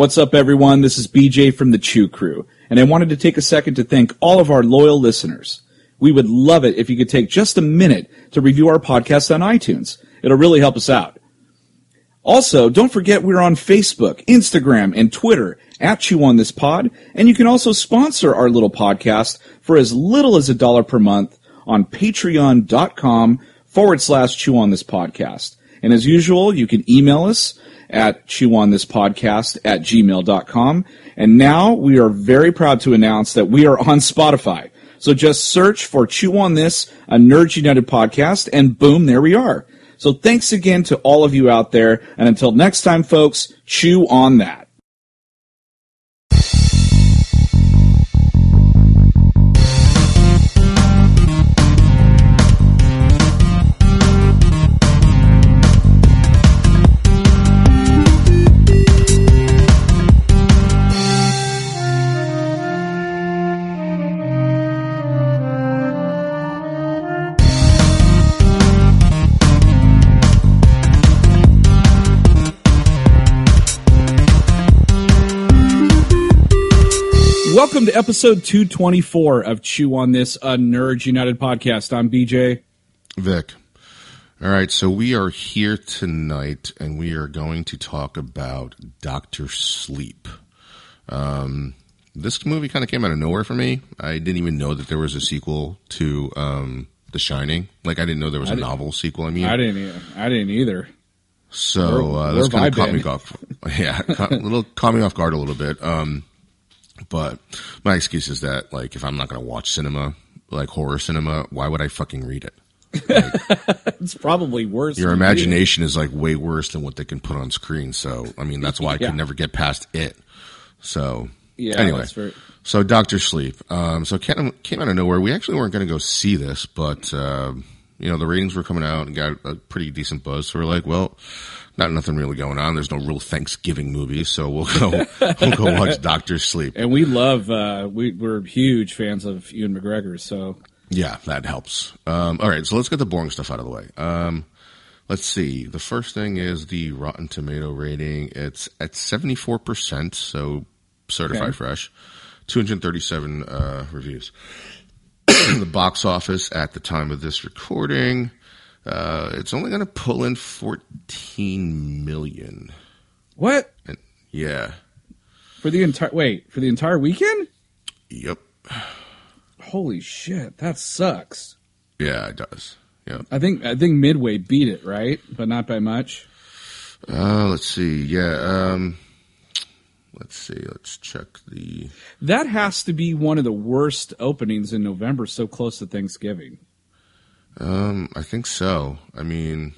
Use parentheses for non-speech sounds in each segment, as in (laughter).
What's up, everyone? This is BJ from the Chew Crew, and I wanted to take a second to thank all of our loyal listeners. We would love it if you could take just a minute to review our podcast on iTunes. It'll really help us out. Also, don't forget we're on Facebook, Instagram, and Twitter at Chew on This Pod, and you can also sponsor our little podcast for as little as a dollar per month on patreon.com forward slash Chew on This Podcast. And as usual, you can email us at chewonthispodcast at gmail.com. And now we are very proud to announce that we are on Spotify. So just search for Chew on This, a Nerds United podcast, and boom, there we are. So thanks again to all of you out there. And until next time, folks, chew on that. To episode 224 of Chew on This, a Nerds United podcast. I'm BJ. Vic. All right, so we are here tonight and we are going to talk about Doctor Sleep. Um, this movie kind of came out of nowhere for me. I didn't even know that there was a sequel to um, The Shining. Like, I didn't know there was a novel sequel. I mean, I didn't. e- I didn't either. So uh, this kind of caught me off. (laughs) Yeah, caught, a little caught me off guard a little bit. Um, but my excuse is that like if I'm not going to watch cinema, like horror cinema, why would I fucking read it? (laughs) It's probably worse. Your imagination is like way worse than what they can put on screen. So I mean that's why I Yeah. could never get past it. So Yeah. anyway, so Doctor Sleep. Um, so came, came out of nowhere. We actually weren't going to go see this, but uh, you know the ratings were coming out and got a pretty decent buzz. So we're like, well, not nothing really going on. There's no real Thanksgiving movie, so we'll go (laughs) we'll go watch (laughs) Doctor Sleep. and we love. Uh, we we're huge fans of Ewan McGregor. So Yeah, that helps. Um, all right, so let's get the boring stuff out of the way. Um, let's see. The first thing is the Rotten Tomato rating. It's at seventy four percent, so certified Okay. fresh. Two hundred thirty seven uh, reviews. (clears throat) the box office at the time of this recording, uh, it's only going to pull in fourteen million. what And yeah, for the entire wait for the entire weekend? yep, Holy shit, that sucks. yeah, it does. Yep. I think I think Midway beat it, right? But not by much. Uh, let's see. Yeah. Um, let's see. Let's check the. That has to be one of the worst openings in November, so close to Thanksgiving. Um, I think so. I mean,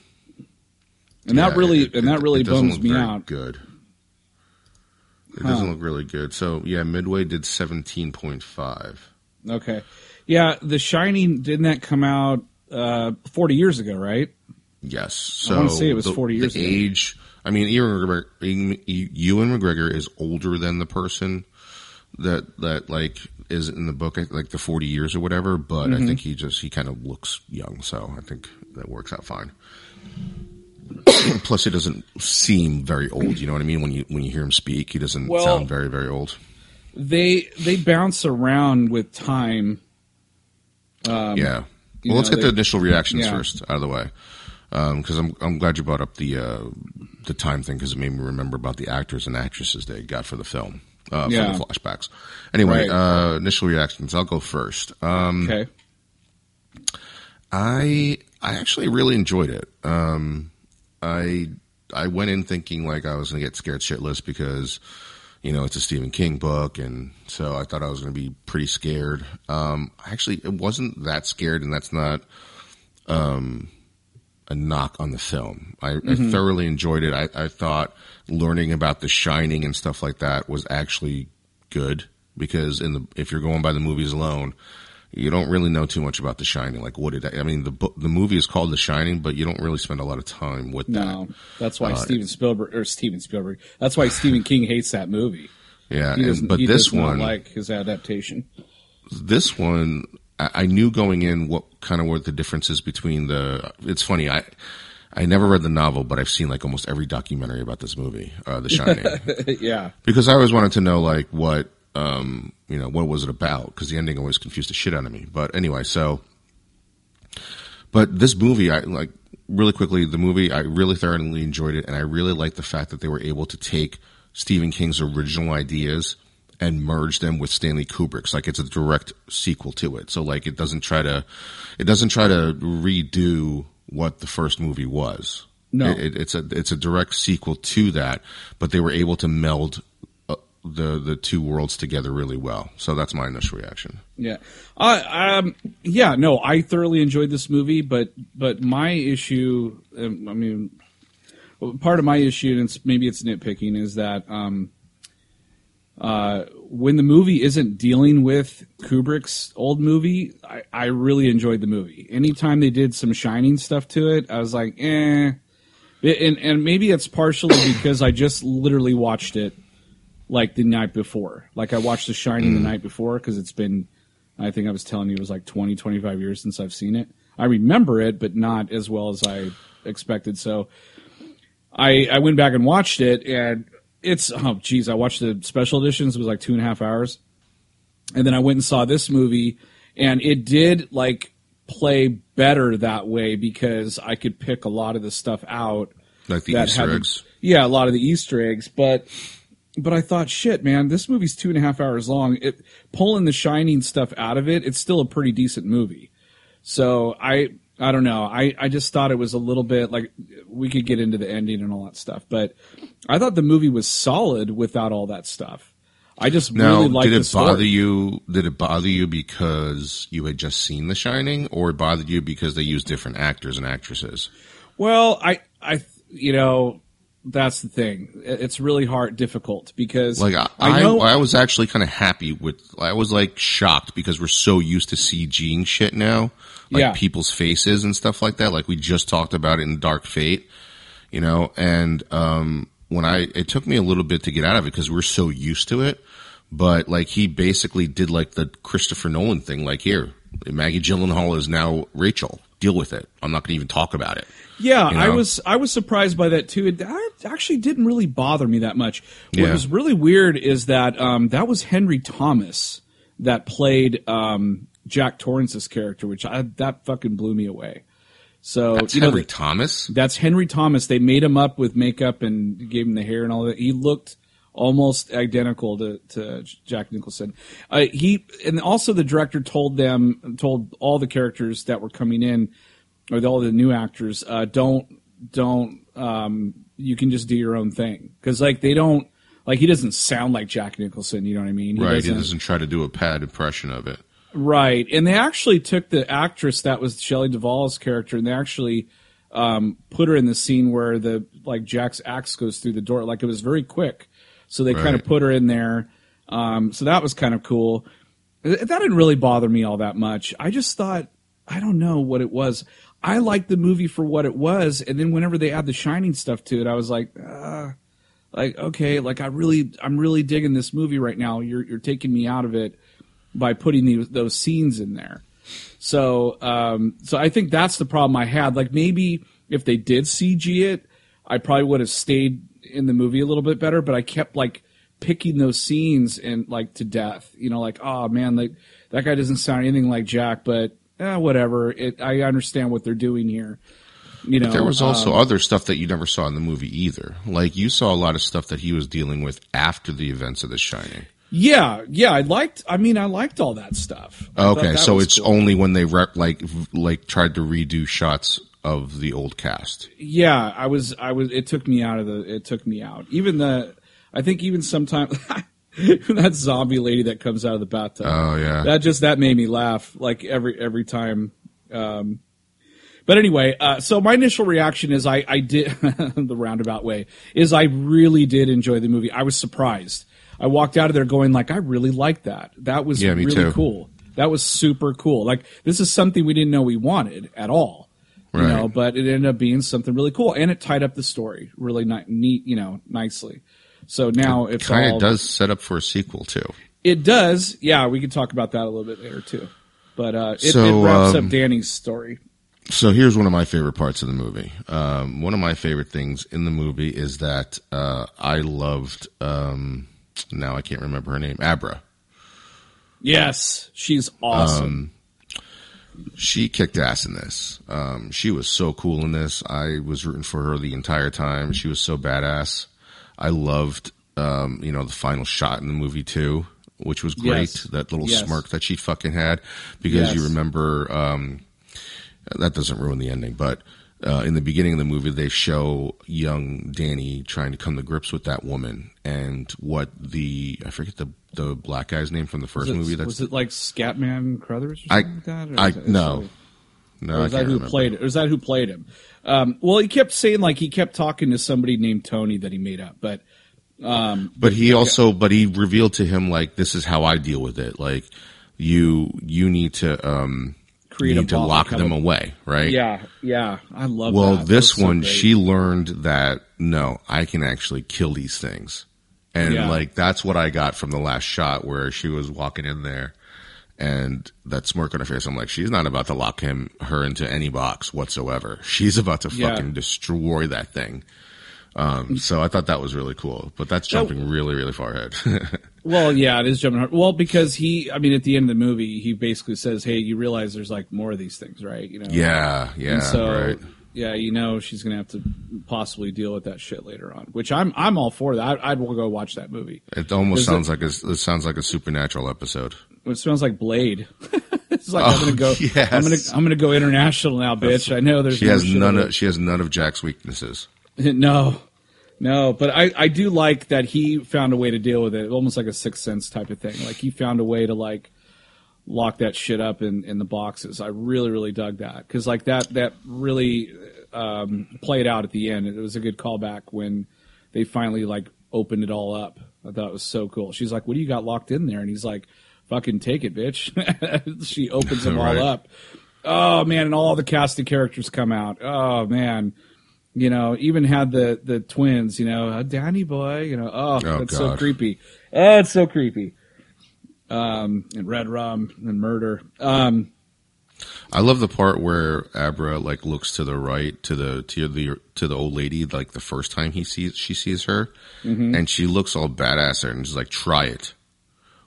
And that really it- and that really bums me out. Good. It doesn't look really good. So yeah, Midway did seventeen point five. Okay. Yeah, The Shining didn't that come out uh 40 years ago, right? Yes. So wanna say it was the- 40 years the ago. age. I mean, Ewan McGregor, Ewan McGregor is older than the person that that like is in the book, like the forty years or whatever. But Mm-hmm. I think he just he kind of looks young, so I think that works out fine. (coughs) Plus, he doesn't seem very old. You know what I mean? When you when you hear him speak, he doesn't Well- sound very very old. They they bounce around with time. yeah. you Well, let's know, get the initial reactions yeah. first out of the way, because I'm I'm glad you brought up the uh, the time thing because it made me remember about the actors and actresses they got for the film, uh, Yeah. for the flashbacks. Anyway, Right. uh, initial reactions. I'll go first. Um, Okay. I I actually really enjoyed it. Um, I I went in thinking like I was going to get scared shitless because you know it's a Stephen King book, and so I thought I was going to be pretty scared. Um, actually, it wasn't that scared, and that's not um, a knock on the film. I, I thoroughly enjoyed it. I, I thought learning about The Shining and stuff like that was actually good because in the if you're going by the movies alone, you don't really know too much about The Shining. Like, what did I, I mean? The book, the movie is called The Shining, but you don't really spend a lot of time with No, that. that's Uh, why Steven Spielberg or Steven Spielberg. That's why Stephen King hates that movie. (laughs) Yeah, and- but this one, like his adaptation. this one, I, knew going in what kind of were the differences between the. It's funny, I I never read the novel, but I've seen like almost every documentary about this movie, uh, The Shining, (laughs) yeah. because I always wanted to know like what um, you know what was it about because the ending always confused the shit out of me. But anyway, so but this movie, I like really quickly. The movie, I really thoroughly enjoyed it, and I really liked the fact that they were able to take Stephen King's original ideas and merge them with Stanley Kubrick's. Like it's a direct sequel to it. So like it doesn't try to, it doesn't try to redo what the first movie was. No. It, it, it's a it's a direct sequel to that, but they were able to meld uh, the the two worlds together really well. So that's my initial reaction. Yeah. Uh, um, yeah, no, I thoroughly enjoyed this movie, but but my issue, um, I mean, part of my issue, and it's, maybe it's nitpicking, is that um, uh, when the movie isn't dealing with Kubrick's old movie, I, I really enjoyed the movie. Anytime they did some Shining stuff to it, I was like, eh. And, and maybe it's partially (coughs) because I just literally watched it like the night before. Like I watched The Shining the night before because it's been, I think I was telling you it was like 20, 25 years since I've seen it. I remember it, but not as well as I expected. So I, I went back and watched it and it's, oh geez, I watched the special editions. It was like two and a half hours. And then I went and saw this movie and it did like play better that way because I could pick a lot of the stuff out. Like the Easter had eggs. yeah, a lot of the Easter eggs, but but I thought, shit, man, this movie's two and a half hours long. It pulling the Shining stuff out of it, it's still a pretty decent movie. So I I don't know. I I just thought it was a little bit like we could get into the ending and all that stuff, but I thought the movie was solid without all that stuff. I just Now, really liked did the it bother you? Did it bother you because you had just seen The Shining, or it bothered you because they used different actors and actresses? Well, I, I, you know, that's the thing. It's really hard, difficult because Like I, I I, know. I was actually kind of happy with. I was like shocked because we're so used to CGing shit now, like Yeah. people's faces and stuff like that. Like we just talked about it in Dark Fate, you know. And um, when I, it took me a little bit to get out of it because we're so used to it. But like he basically did like the Christopher Nolan thing. Like here, Maggie Gyllenhaal is now Rachel. Deal with it. I'm not going to even talk about it. yeah, you I was, I was surprised by that too. It actually didn't really bother me that much. What Yeah. was really weird is that um, that was Henry Thomas that played um, Jack Torrance's character, which I, that fucking blew me away. So That's you know, Henry Thomas. That's Henry Thomas. They made him up with makeup and gave him the hair and all that. He looked almost identical to, to Jack Nicholson. Uh, he and also the director told them told all the characters that were coming in or all the new actors uh, don't don't um, you can just do your own thing because like they don't like he doesn't sound like Jack Nicholson. You know what I mean? He Right. He doesn't- doesn't try to do a pad impression of it. Right, and they actually took the actress that was Shelley Duvall's character, and they actually um, put her in the scene where the like Jack's axe goes through the door. Like it was very quick, so they kind of put her in there. Um, so that was kind of cool. That didn't really bother me all that much. I just thought I don't know what it was. I liked the movie for what it was, and then whenever they add the Shining stuff to it, I was like, uh, like okay, like I really, I'm really digging this movie right now. You're you're taking me out of it by putting these, those scenes in there. So, um, so I think that's the problem I had. Like maybe if they did CG it, I probably would have stayed in the movie a little bit better. But I kept like picking those scenes and like to death. You know, like oh man, like that guy doesn't sound anything like Jack, but eh, whatever. It, I understand what they're doing here. You know, There was also um, other stuff that you never saw in the movie either. Like you saw a lot of stuff that he was dealing with after the events of The Shining. yeah, yeah. I liked. I mean, I liked all that stuff. I Okay, that so it's cool. only when they rep, like like tried to redo shots of the old cast. yeah i was i was it took me out of the it took me out. Even the i think even sometimes (laughs) that zombie lady that comes out of the bathtub. Oh yeah, that just that made me laugh like every every time um but anyway uh so my initial reaction is i i did (laughs) the roundabout way is i really did enjoy the movie. I was surprised. I walked out of there going like i really liked that. That was Yeah, really too. cool. That was super cool. Like this is something we didn't know we wanted at all you know, but it ended up being something really cool, and it tied up the story really ni- neat, you know, nicely. So now it's kind of does set up for a sequel too. it does. Yeah, we can talk about that a little bit later too. But uh, it, So, it wraps um, up Danny's story. so here's one of my favorite parts of the movie. Um, one of my favorite things in the movie is that uh, I loved. Um, now I can't remember her name. Abra. Yes, she's awesome. She kicked ass in this. Um, she was so cool in this. I was rooting for her the entire time. She was so badass. I loved, um, you know, the final shot in the movie too, which was great. Yes. That little Yes. smirk that she fucking had because Yes. you remember, um, that doesn't ruin the ending, but uh, in the beginning of the movie, they show young Danny trying to come to grips with that woman and what the I forget the the black guy's name from the first it, movie. That's was it like Scatman Crothers or I- something like that? Or I no, Or no, I is that who remember. played it? Or is that who played him? Um, well, he kept saying like he kept talking to somebody named Tony that he made up, but But he also, but he revealed to him like, this is how I deal with it. Like, you you need to um Create you need to lock them away, right? yeah, yeah, I love. Well, that. This so one, great. she learned that no, I can actually kill these things, and Yeah. like that's what I got from the last shot where she was walking in there. And that smirk on her face, I'm like, she's not about to lock him, her into any box whatsoever. She's about to Yeah. fucking destroy that thing. Um, so I thought that was really cool, but that's jumping really, really far ahead. (laughs) Well, yeah, it is jumping hard. Well, because he, I mean, at the end of the movie, he basically says, "Hey, you realize there's like more of these things, right? You know." yeah, yeah, And so, right. yeah, you know, she's gonna have to possibly deal with that shit later on. Which I'm, I'm all for that. I, I'd go watch that movie. It almost sounds like a, it sounds like a supernatural episode. It smells like Blade. (laughs) it's like I'm oh, gonna go. Oh, yes. I'm gonna, I'm gonna go international now, bitch. I know there's She no has none of she has none of Jack's weaknesses. (laughs) No, no, but I, I do like that he found a way to deal with it, almost like a sixth sense type of thing. Like he found a way to like lock that shit up in, in the boxes. I really, really dug that because like that that really um, played out at the end. It was a good callback when they finally like opened it all up. I thought it was so cool. She's like, "What do you got locked in there?" And he's like, "Fucking take it, bitch." (laughs) she opens them (laughs) all up. Oh man, and all the casting characters come out. Oh man you know, even had the the twins, you know, Danny boy, you know, oh, Oh, that's so creepy. Oh, it's so creepy. Um, and red rum and murder. Um, I love the part where Abra like looks to the right to the to the to the old lady like the first time he sees she sees her, Mm-hmm. and she looks all badass and she's like, "Try it."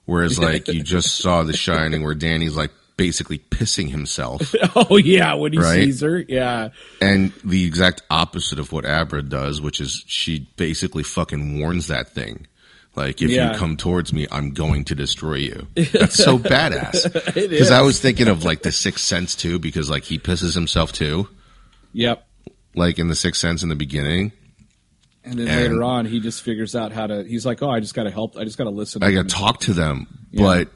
Whereas (laughs) like you just saw The Shining where Danny's like basically pissing himself, (laughs) oh yeah, when he Right? sees her, yeah, and the exact opposite of what Abra does, which is she basically fucking warns that thing. Like if Yeah. you come towards me, I'm going to destroy you. (laughs) That's so badass. (laughs) Because I was thinking of like the Sixth Sense too, because like he pisses himself too, yep. like in the Sixth Sense in the beginning. And then And- later on, he just figures out how to. He's like, oh, I just got to help. I just got to listen. I got to talk to them, Yeah. but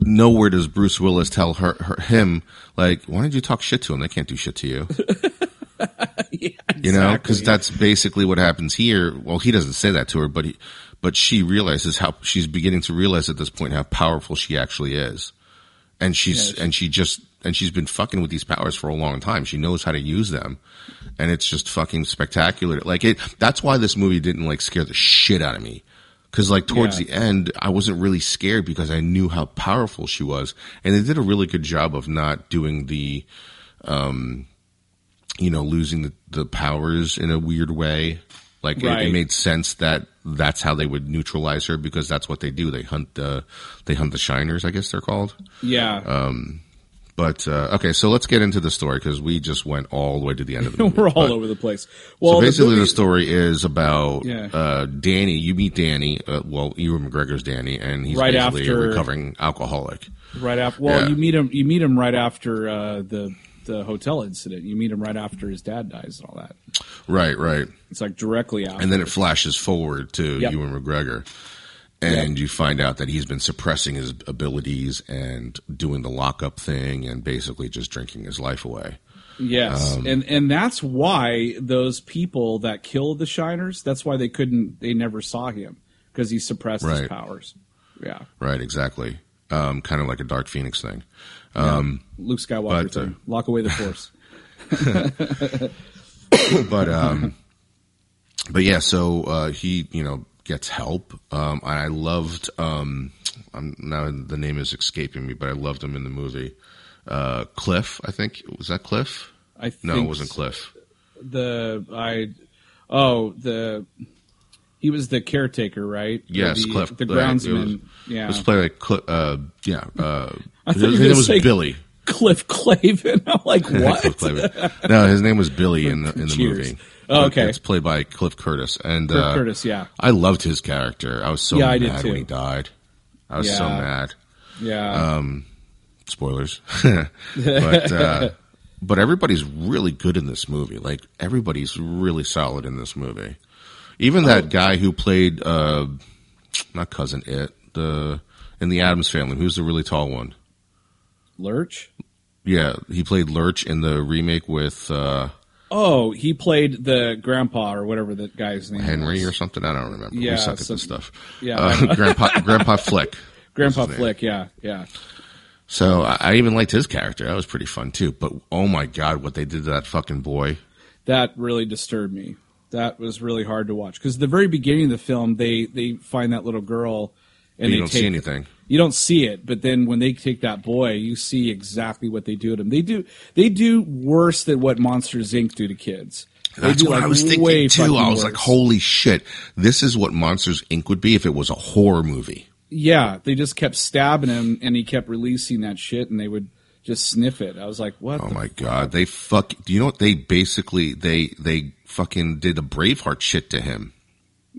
nowhere does Bruce Willis tell her, her him like, why did you talk shit to him? They can't do shit to you. (laughs) yeah, you know because that's basically what happens here. Well he doesn't say that to her but he but she realizes how she's beginning to realize at this point how powerful she actually is. And she's Yeah, and she just and she's been fucking with these powers for a long time. She knows how to use them. And it's just fucking spectacular. Like it that's why this movie didn't like scare the shit out of me because like towards Yeah. the end i wasn't really scared because i knew how powerful she was and they did a really good job of not doing the um, you know, losing the, the powers in a weird way. Like it, it made sense that that's how they would neutralize her because that's what they do. They hunt the they hunt the shiners, I guess they're called. yeah. um, But uh, okay, so let's get into the story because we just went all the way to the end of the (laughs) movie. We're all But- over the place. Well, so basically, the, movie- story is about Yeah. uh, Danny. You meet Danny. Uh, well, Ewan McGregor's Danny, and he's Right basically after- a recovering alcoholic. right after. Well, Yeah. you meet him. You meet him right after uh, the the hotel incident. You meet him right after his dad dies and all that. Right, right. It's like directly after. and then it flashes forward to Yep. Ewan McGregor, and you find out that he's been suppressing his abilities and doing the lockup thing, and basically just drinking his life away. Yes, Um, and and that's why those people that killed the Shiners. That's why they couldn't. They never saw him because he suppressed his powers. Yeah, Right, exactly. Um, kind of like a Dark Phoenix thing. um Luke Skywalker but, uh. Lock away the Force. (laughs) (laughs) but um, but yeah, so uh, he you know gets help. Um, I loved um, I'm now the name is escaping me, but I loved him in the movie. Uh, Cliff, I think was that Cliff. I No, it wasn't Cliff. the I oh the he was the caretaker, right? Yes, the, Cliff. the it groundsman. was- yeah, It was played like Cli- uh, yeah. Uh, (laughs) I his thought you were name gonna was Billy. Cliff Clavin. (laughs) I'm like, (laughs) what? Cliff No, his name was Billy in the in the Cheers. movie. Oh, okay. It's played by Cliff Curtis, and Cliff uh, Curtis, yeah, I loved his character. I was so Yeah, I did mad too. when he died. I was so mad. yeah. Um, spoilers, (laughs) but uh, (laughs) but everybody's really good in this movie. Like everybody's really solid in this movie. Even that guy who played uh, not cousin it the in the Addams family, who's the really tall one. Lurch. Yeah, he played Lurch in the remake with uh, Oh, he played the grandpa or whatever the guy's name. Henry was. or something. I don't remember. Yeah, we suck at some- this stuff. yeah, uh, Grandpa (laughs) Grandpa Flick. Grandpa? Flick. Yeah, yeah. So I, I even liked his character. That was pretty fun too. But oh my god, what they did to that fucking boy! That really disturbed me. That was really hard to watch because the very beginning of the film, they they find that little girl, and you they don't take, see anything. You don't see it, but then when they take that boy, you see exactly what they do to him. They do they do worse than what Monsters Inc. do to kids. That's what like, I was thinking too. I was like, holy shit, this is what Monsters Inc. would be if it was a horror movie. Yeah, they just kept stabbing him, and he kept releasing that shit, and they would just sniff it. I was like, what? Oh my god, they fuck. Do you know what they basically they they fucking did the Braveheart shit to him?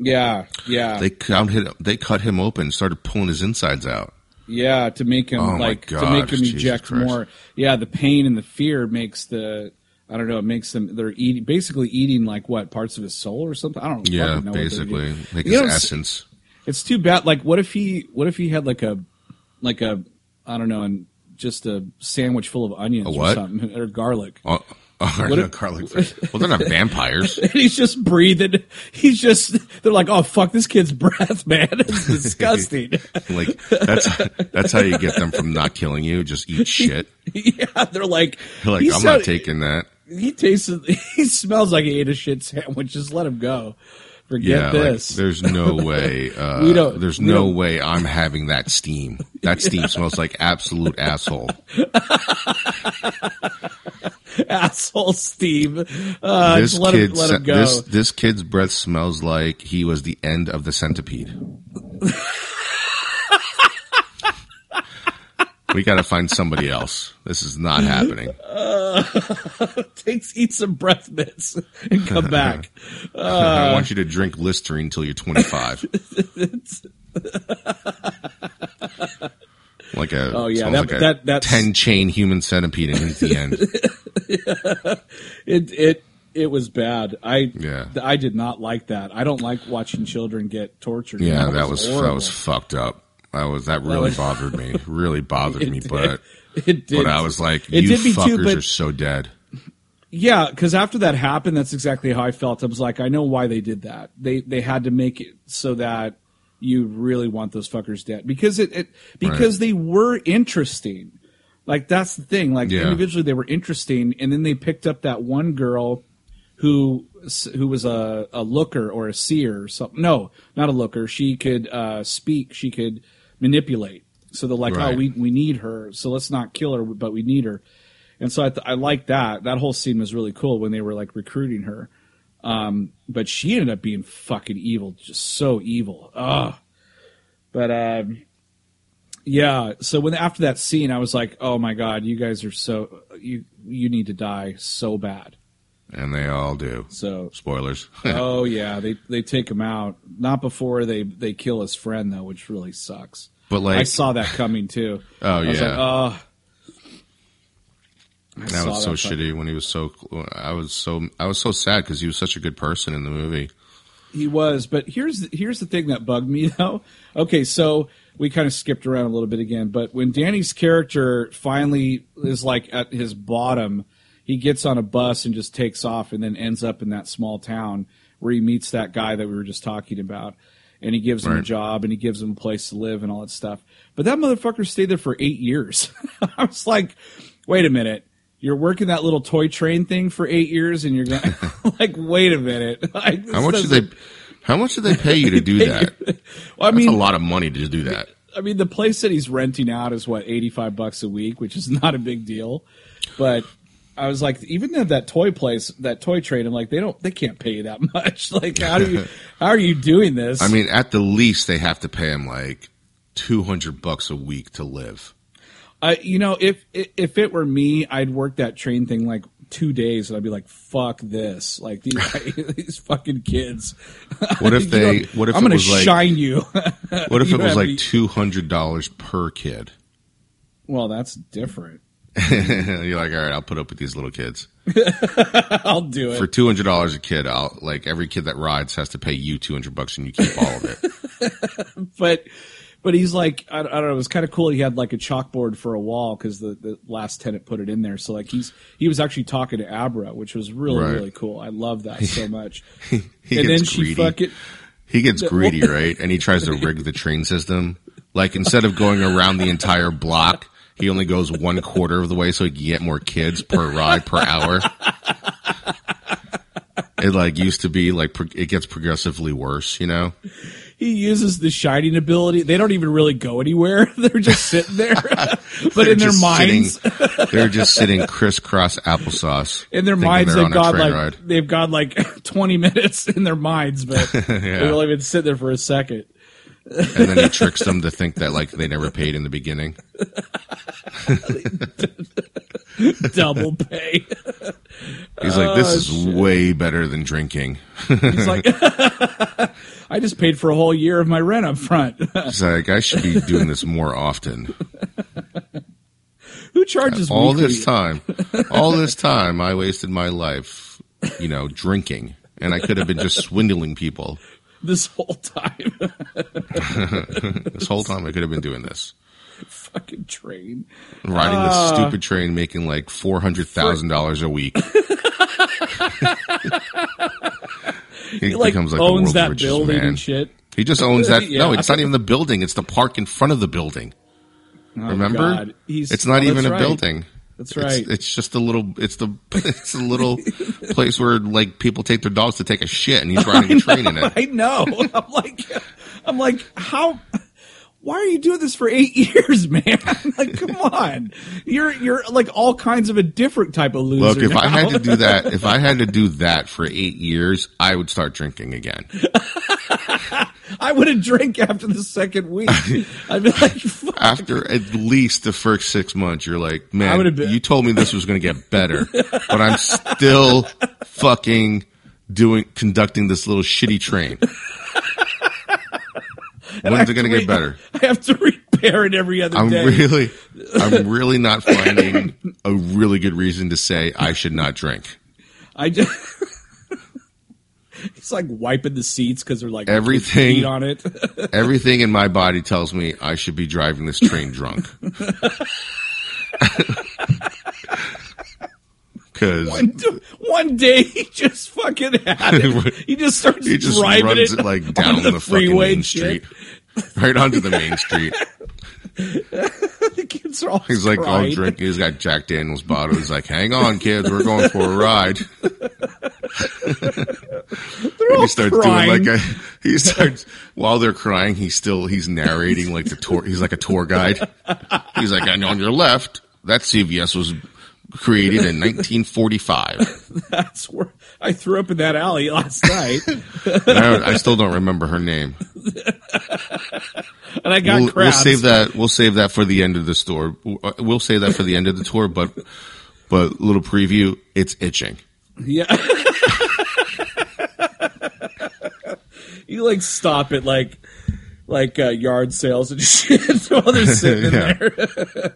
Yeah, yeah, They cut him. They cut him open, started pulling his insides out. yeah. To make him Oh like to make him Jesus eject Christ. more. Yeah, the pain and the fear makes the. I don't know. It makes them. They're eating, basically eating like what parts of his soul or something. I don't. Yeah, know basically, like You his know, essence. It's too bad. Like, what if he? What if he had like a, like a, I don't know, and just a sandwich full of onions or something (laughs) or garlic. Oh, oh, What no, if- garlic. well, they're not vampires. (laughs) and he's just breathing. He's just. They're like, oh fuck, this kid's breath, man. (laughs) It's disgusting. (laughs) like that's that's how you get them from not killing you. Just eat shit. yeah, they're like, They're like I'm sound- not taking that. He tastes. He smells like he ate a shit sandwich. Just let him go. Forget Yeah, like, there's no (laughs) way. Uh, We don't- there's we no don't- way I'm having that steam. That (laughs) steam smells like absolute asshole. (laughs) Asshole Steve. Uh, this let him, kid, let him go. this this kid's breath smells like he was the end of the centipede. We got to find somebody else. This is not happening. (laughs) Takes eat some breath mints and come (laughs) back. I uh, want you to drink Listerine until you're 25. (laughs) like a Oh, yeah, that- like that- 10 chain human centipede and he's the end. It it it was bad. I Yeah. I did not like that. I don't like watching children get tortured. Yeah, that was that was fucked up. That was that really was- bothered me. Really (laughs) bothered me, did. but It did. but I was like, It you me too, fuckers but- are so dead. Yeah, because after that happened, that's exactly how I felt. I was like, I know why they did that. They they had to make it so that you really want those fuckers dead because it, it because they were interesting. Like that's the thing. Like Yeah. individually, they were interesting, and then they picked up that one girl who who was a, a looker or a seer or something. No, not a looker. She could uh, speak. She could manipulate. So they're like, Right. oh, we we need her. So let's not kill her, but we need her. And so I, th- I like that. That whole scene was really cool when they were like recruiting her. Um, but she ended up being fucking evil, just so evil. Ugh. But um, yeah. So when after that scene, I was like, oh my god, you guys are so you you need to die so bad. And they all do. So Spoilers. (laughs) oh yeah, they they take him out. Not before they they kill his friend though, which really sucks. but like I saw that coming too. (laughs) Oh, I was yeah. like, oh. I that was so that shitty when he was so I was so I was so sad cuz he was such a good person in the movie. He was, but here's here's the thing that bugged me (laughs) though. Okay, so we kind of skipped around a little bit again, but when Danny's character finally is like at his bottom, he gets on a bus and just takes off, and then ends up in that small town where he meets that guy that we were just talking about, and he gives him a job and he gives him a place to live and all that stuff. But that motherfucker stayed there for eight years. (laughs) I was like, wait a minute. You're working that little toy train thing for eight years, and you're going (laughs) like, wait a minute. (laughs) Like, How much did they how much did they pay you to do that? well, I That's mean, a lot of money to do that. I mean, the place that he's renting out is what eighty five bucks a week, which is not a big deal. But I was like, even at that toy place, that toy trade, I'm like, they don't, they can't pay you that (laughs) much. Like, how do you, (laughs) how are you doing this? I mean, at the least, they have to pay him like two hundred bucks a week to live. I, you know, if if it were me, I'd work that train thing like two days, and I'd be like, "Fuck this!" Like these (laughs) these fucking kids. What if they? know, What if I'm gonna was like? shine you? What if You it was like two hundred dollars per kid? well, that's different. (laughs) You're like, all right, I'll put up with these little kids (laughs) I'll do it. for two hundred dollars a kid. I'll like every kid that rides has to pay you two hundred bucks, and you keep all of it. (laughs) but but he's like I, I don't know. It was kind of cool. He had like a chalkboard for a wall because the, the last tenant put it in there. So like he's he was actually talking to Abra, which was really Right. really cool. I love that so much. He and then gets she greedy. fucking He gets greedy, right? And he tries to rig the train system. Like instead of going around the entire block, he only goes one quarter of the way so he can get more kids per ride per hour. It like used to be like pro- it gets progressively worse, you know. he uses the shining ability. They don't even really go anywhere. (laughs) They're just sitting there, (laughs) but in their minds, sitting, (laughs) they're just sitting crisscross applesauce. in their minds, they've on a gone train like ride. they've gone like twenty minutes in their minds, but they've only been sitting there for a second. And then he tricks them to think that like they never paid in the beginning. (laughs) Double pay. He's like, "This oh, is Oh, shit. way better than drinking." He's like, (laughs) I just paid for a whole year of my rent up front. He's like, "I should be doing this more often." (laughs) Who charges all weekly? this time, all this time, I wasted my life, you know, drinking, and I could have been just swindling people (laughs) this whole time? (laughs) this whole time. I could have been doing this, Fucking train. riding Ah. this stupid train, making like four hundred thousand dollars a week. (laughs) he like, becomes like the owns world's that richest building man. and shit. He just owns that. No, it's not even the building; it's the park in front of the building. Oh, Remember? It's not oh, even a right. building. That's It's- right. It's, just a little. It's the. (laughs) It's a little place where like people take their dogs to take a shit, and he's (laughs) riding a train in it. I know. (laughs) I'm like, I'm like, how? Why are you doing this for eight (laughs) years, man? (laughs) like, come on. You're you're like all kinds of a different type of loser. Look, if I had to do that, if I had to do (laughs) that for eight years, I would start drinking again. I wouldn't drink after the second week. I'd be like, fuck. After at least the first six months, you're like, man, been- you told me this was going to get better, but I'm still fucking doing, conducting this little shitty train. When's it going to get better? (laughs) I have to repair it every other I'm day. really, (laughs) I'm really not finding a really good reason to say I should not drink. I just. (laughs) It's like wiping the seats because they're like Everything- on it. Everything in my body tells me I should be driving this train drunk. Because one, one day he just fucking had it. (laughs) He just starts he just driving runs it it like down the, the, fucking freeway main shit. street, right onto the main street. (laughs) the kids are all He's like all drink. He's got Jack Daniels bottle. He's like, "Hang on, kids, we're going for a ride." (laughs) They're all he starts crying. doing like a he starts while they're crying he's still he's narrating like the tour he's like a tour guide he's like and on your left that cvs was created in 1945 (laughs) That's where I threw up in that alley last night, I, I still don't remember her name and I got we'll, we'll save that we'll save that for the end of the store we'll save that for the end of the tour but but little preview it's itching Yeah. (laughs) you like stop it like like uh, yard sales and (laughs) shit while they're sitting Yeah. there.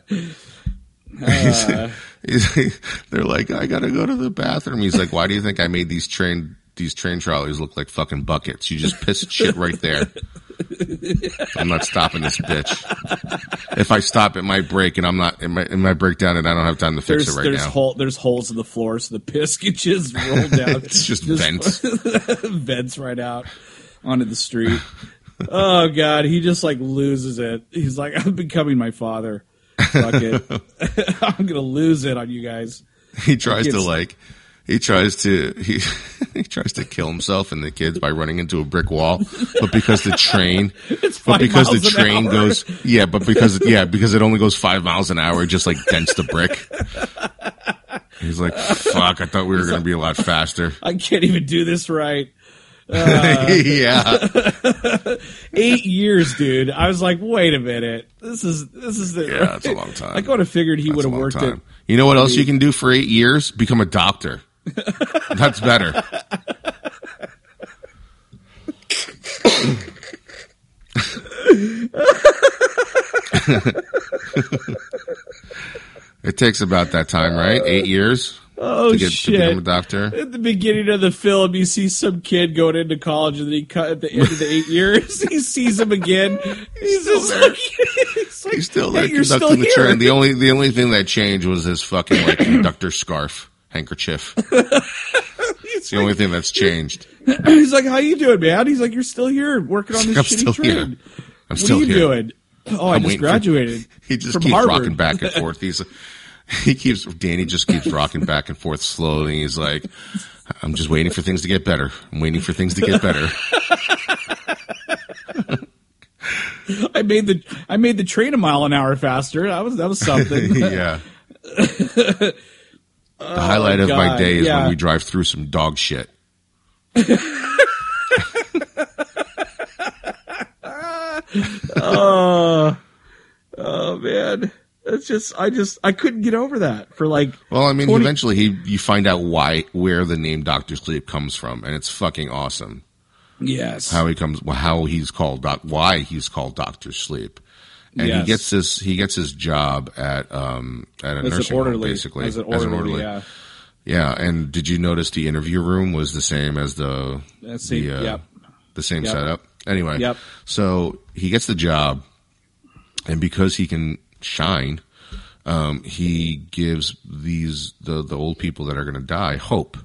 Uh, (laughs) He's, they're like, I gotta go to the bathroom. He's like, why do you think I made these train these train trolleys look like fucking buckets? You just piss shit right there. (laughs) I'm not stopping this bitch. If I stop, it might break, and I'm not. It might, it might break down, and I don't have time to fix there's it right there's now. hole there's holes in the floor so the piss can just roll (laughs) down. It's just vents. vents right out onto the street. Oh god, he just like loses it. He's like, I'm becoming my father. Fuck it. (laughs) (laughs) I'm gonna lose it on you guys. He tries to like. He tries to he (laughs) he tries to kill himself and the kids by running into a brick wall, but because the train, but because the train goes, yeah, but because yeah, because it only goes five miles an hour, it just like dents the brick. He's like, "Fuck! I thought we were going to be a lot faster." I can't even do this right. Uh, (laughs) yeah, (laughs) Eight years, dude. I was like, wait a minute. This is this is the. Yeah, that's a long (laughs) time. I would have figured he would have worked time. it. You know what else you can do for eight years? Become a doctor. That's better. it takes about that time, right? Eight years Oh to get to shit! become a doctor. At the beginning of the film, you see some kid going into college, and then he cut at the end of the eight (laughs) years. He sees him again. He's, still just there. like, (laughs) he's, like, He's still "Hey, there still conducting the here. train. The only the only thing that changed was his fucking like (coughs) conductor scarf handkerchief. (laughs) He's, The only thing that's changed. (clears throat) he's like, "How you doing, man?" He's like, "You're still here working on this I'm shitty still here. I'm What still are you here. doing?" Oh, I I'm just waiting for- graduated. He just keeps Harvard. rocking back and forth. He's (laughs) he keeps Danny just keeps rocking back and forth slowly. He's like, I'm just waiting for things to get better. I'm waiting for things to get better. (laughs) I made the I made the train a mile an hour faster. That was that was something. (laughs) yeah. The oh, highlight of my day is yeah. when we drive through some dog shit. oh, oh man, it's just I just I couldn't get over that for like Well, I mean, 20 eventually he you find out why where the name Doctor Sleep comes from, and it's fucking awesome. yes how he comes how he's called doc why he's called doctor sleep and Yes. he gets this he gets his job at um at a as nursing an orderly home basically as an orderly, yeah. yeah and did you notice the interview room was the same as the That's the the- uh, yep. the same Yep. setup anyway Yep. so he gets the job and because he can shine um he gives these the the old people that are going to die hope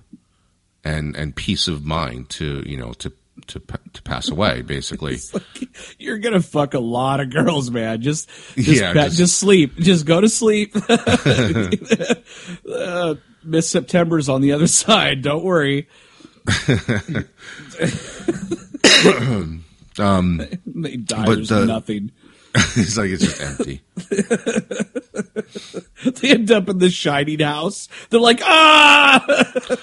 and and peace of mind to you know to to to pass away basically (laughs) like, you're gonna fuck a lot of girls, man. Just, just, Yeah, just- just, sleep. Just go to sleep. (laughs) uh, Miss September's on the other (laughs) side. Don't worry. um They die. But There's the- nothing. (laughs) it's like it's just empty. (laughs) They end up in the shining house. They're like, ah.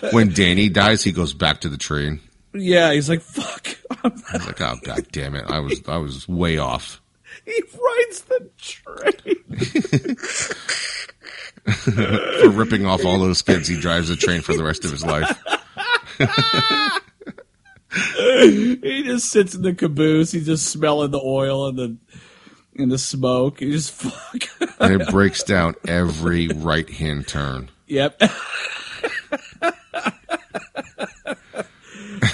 (laughs) When Danny dies, he goes back to the train. yeah, he's like, fuck. He's like, "Oh god damn it! I was I was way off." he rides the train. For ripping off all those kids, he drives the train for the rest of his life. He just sits in the caboose. He's just smelling the oil and the and the smoke. He just (laughs) fuck. And it breaks down every right hand turn. Yep.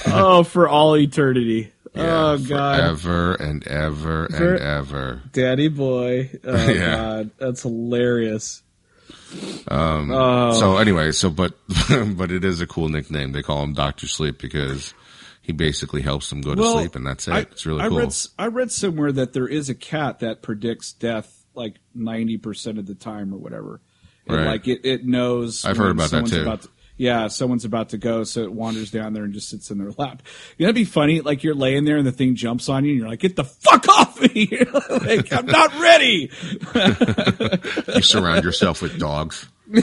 oh, for all eternity. oh God, Ever and ever and For- ever. Daddy boy. Oh (laughs) Yeah. God, that's hilarious. Um, Oh. So anyway, so but (laughs) but it is a cool nickname. They call him Doctor Sleep because he basically helps them go to Well, sleep, and that's it. I, it's really I cool. Read, I read somewhere that there is a cat that predicts death like ninety percent of the time or whatever. And Right. like it, it knows. I've heard about that, too. About to, yeah, someone's about to go, so it wanders down there and just sits in their lap. You know, it'd be funny. Like you're laying there and the thing jumps on you, and you're like, "Get the fuck off me!" (laughs) like I'm not ready. (laughs) you surround yourself with dogs. (laughs)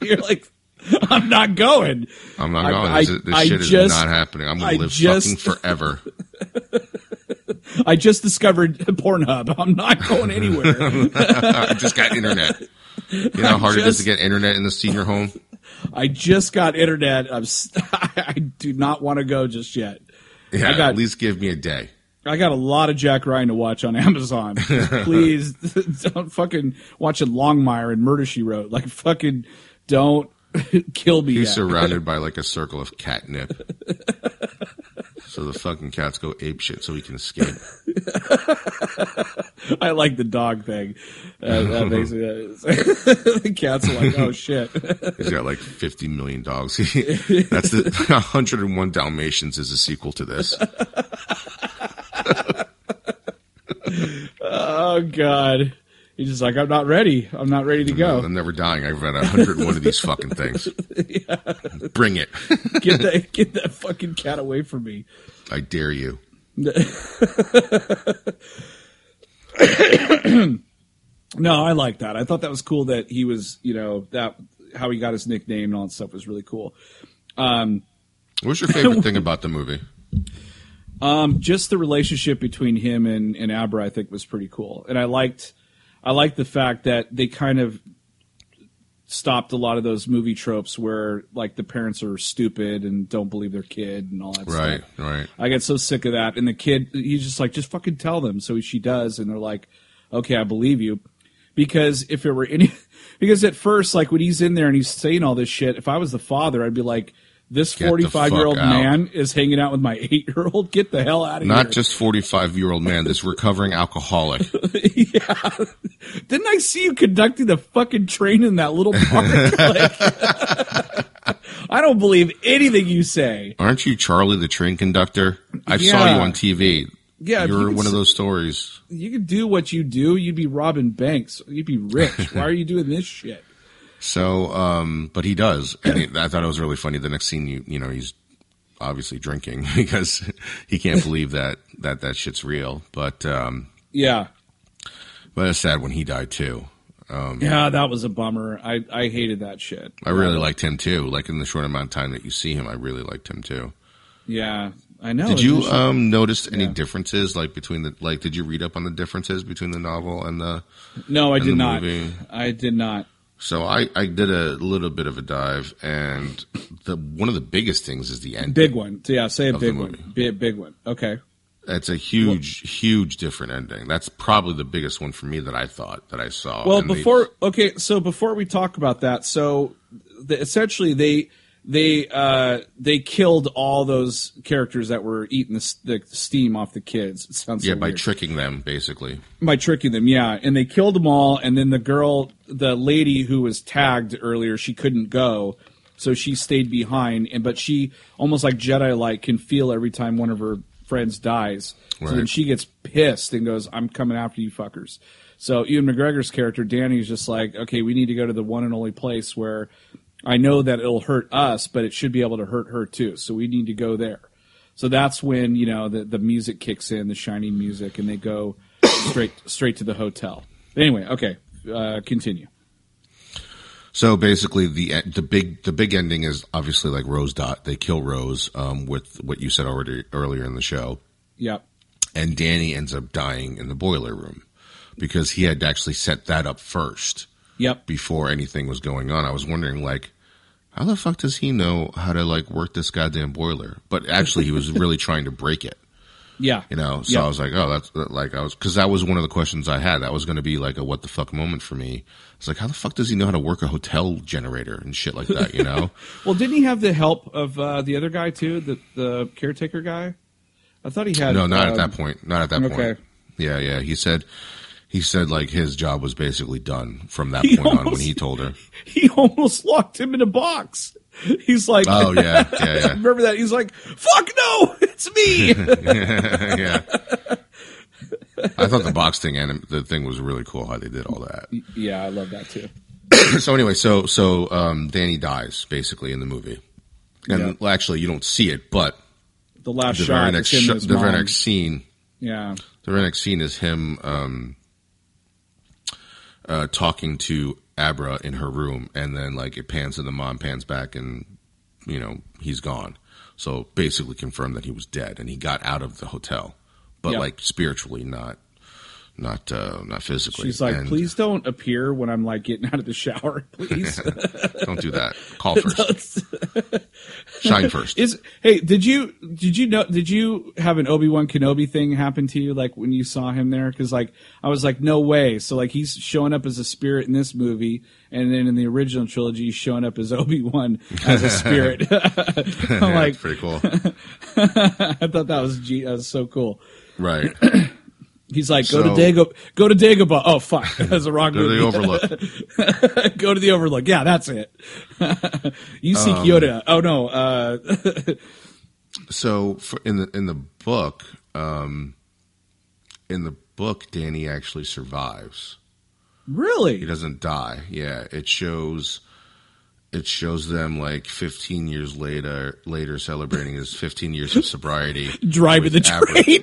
You're like, (laughs) "I'm not going." I'm not going. I- this this I shit is just- not happening. I'm gonna live just- fucking forever. (laughs) I just discovered Pornhub. I'm not going anywhere. (laughs) I just got internet. You know how hard it is just- to get internet in the senior home? I just got internet. I'm. I do not want to go just yet. Yeah, I got- at least give me a day. I got a lot of Jack Ryan to watch on Amazon. Please don't fucking watch a Longmire and Murder She Wrote. Like fucking don't (laughs) kill me. He's surrounded by like a (laughs) circle of catnip. so the fucking cats go ape shit so he can escape. (laughs) I like the dog thing. Uh, that makes me. the cats are like, oh shit. He's got like 50 million dogs. That's the 101 Dalmatians is a sequel to this. oh god. He's just like, I'm not ready. I'm not ready to go. I'm never dying. I've read 101 of these fucking things. (laughs) Bring it. (laughs) Get that get that fucking cat away from me. I dare you. (coughs) No, I like that. I thought that was cool that he was, you know, that how he got his nickname and all that stuff was really cool. Um, What's your favorite (laughs) thing about the movie? Um, just the relationship between him and, and Abra, I think, was pretty cool, and I liked, I like the fact that they kind of stopped a lot of those movie tropes where like the parents are stupid and don't believe their kid and all that Right, stuff. right. I get so sick of that. And the kid, he's just like, just fucking tell them. So she does, and they're like, okay, I believe you. Because if it were any, (laughs) because at first, like when he's in there and he's saying all this shit, if I was the father, I'd be like, this 45 year old out. man is hanging out with my eight year old. Get the hell out of here. Not just 45 year old man, this recovering alcoholic. (laughs) yeah. Didn't I see you conducting the fucking train in that little park? (laughs) Like, (laughs) I don't believe anything you say. Aren't you Charlie the train conductor? I saw you on TV. Yeah, you You're could one of those stories. You could do what you do. You'd be robbing banks. You'd be rich. Why are you doing this shit? So, um, but he does, and it, I thought it was really funny. The next scene, you you know, he's obviously drinking (laughs) because he can't (laughs) believe that that that shit's real. But um, Yeah. but it's sad when he died too. Um, Yeah, that was a bummer. I, I hated that shit. I really liked him too. Like in the short amount of time that you see him, I really liked him too. Yeah, I know. Did you um, notice any Yeah. differences, like between the like? Did you read up on the differences between the novel and the? no, I did not. movie? I did not. So I I did a little bit of a dive, and the one of the biggest things is the ending. Big one. So, yeah, say a big one. Big, big one. Okay. It's a huge, huge different ending. That's probably the biggest one for me that I thought that I saw. Well, And they- before okay, so before we talk about that, so the, essentially they they uh, they killed all those characters that were eating the, the steam off the kids. It sounds yeah, so by weird. tricking them, basically. by tricking them, yeah, and they killed them all. And then the girl, the lady who was tagged earlier, she couldn't go, so she stayed behind. And but she almost like Jedi like can feel every time one of her friends dies. So then she gets pissed and goes, "I'm coming after you fuckers." So Ewan McGregor's character Danny is just like, "Okay, we need to go to the one and only place where I know that it'll hurt us, but it should be able to hurt her too. So we need to go there." So that's when you know the the music kicks in, the shining music, and they go (coughs) straight straight to the hotel. Anyway, okay, uh, continue. So basically, the the big the big ending is obviously like Rose Dot. They kill Rose um, with what you said already earlier in the show, Yep. and Danny ends up dying in the boiler room because he had actually set that up first Yep. before anything was going on. I was wondering like. How the fuck does he know how to like work this goddamn boiler? But actually, he was (laughs) really trying to break it. Yeah. You know, so Yeah. I was like, oh, that's like I was because that was one of the questions I had. That was going to be like a what the fuck moment for me. It's like, how the fuck does he know how to work a hotel generator and shit like that? You know, (laughs) Well, didn't he have the help of uh, the other guy too, the the caretaker guy? I thought he had. no, not um, at that point. Not at that point. okay. point. Yeah, yeah. He said, he said like his job was basically done from that (laughs) He point on when he told her. (laughs) He almost locked him in a box. He's like, Oh yeah, yeah, (laughs) yeah. remember that? He's like, "Fuck no, it's me." yeah. I thought the box thing and the thing was really cool how they did all that. yeah, I love that too. (clears throat) so anyway, so so um, Danny dies basically in the movie, and Yeah. well, actually you don't see it, but The last the shot, very next sh- the very next scene, Yeah, the very next scene is him um, uh, talking to Abra in her room, and then like it pans to the mom, pans back, and you know he's gone. So basically confirmed that he was dead, and he got out of the hotel, but Yeah. like spiritually, not not uh, not physically. she's like, And "Please don't appear when I'm like getting out of the shower, (laughs) please." (laughs) don't do that. Call first, (laughs) shine first. Is hey, did you did you know did you have an Obi Wan Kenobi thing happen to you like when you saw him there? Because like I was like, no way. So like he's showing up as a spirit in this movie, and then in the original trilogy, he's showing up as Obi Wan as a spirit. I'm Yeah, like, pretty cool, I thought that was that was so cool. right? (clears throat) He's like, go So- to Dago, go to Dagobah. Oh fuck, (laughs) that's a wrong Go to the Overlook. (laughs) go to the Overlook. Yeah, that's it. (laughs) you seek Um, Yoda. Oh no, uh, So for, in the in the book, um, in the book, Danny actually survives. Really, he doesn't die. Yeah, it shows. It shows them like 15 years later, later celebrating his 15 years of sobriety. Driving the train.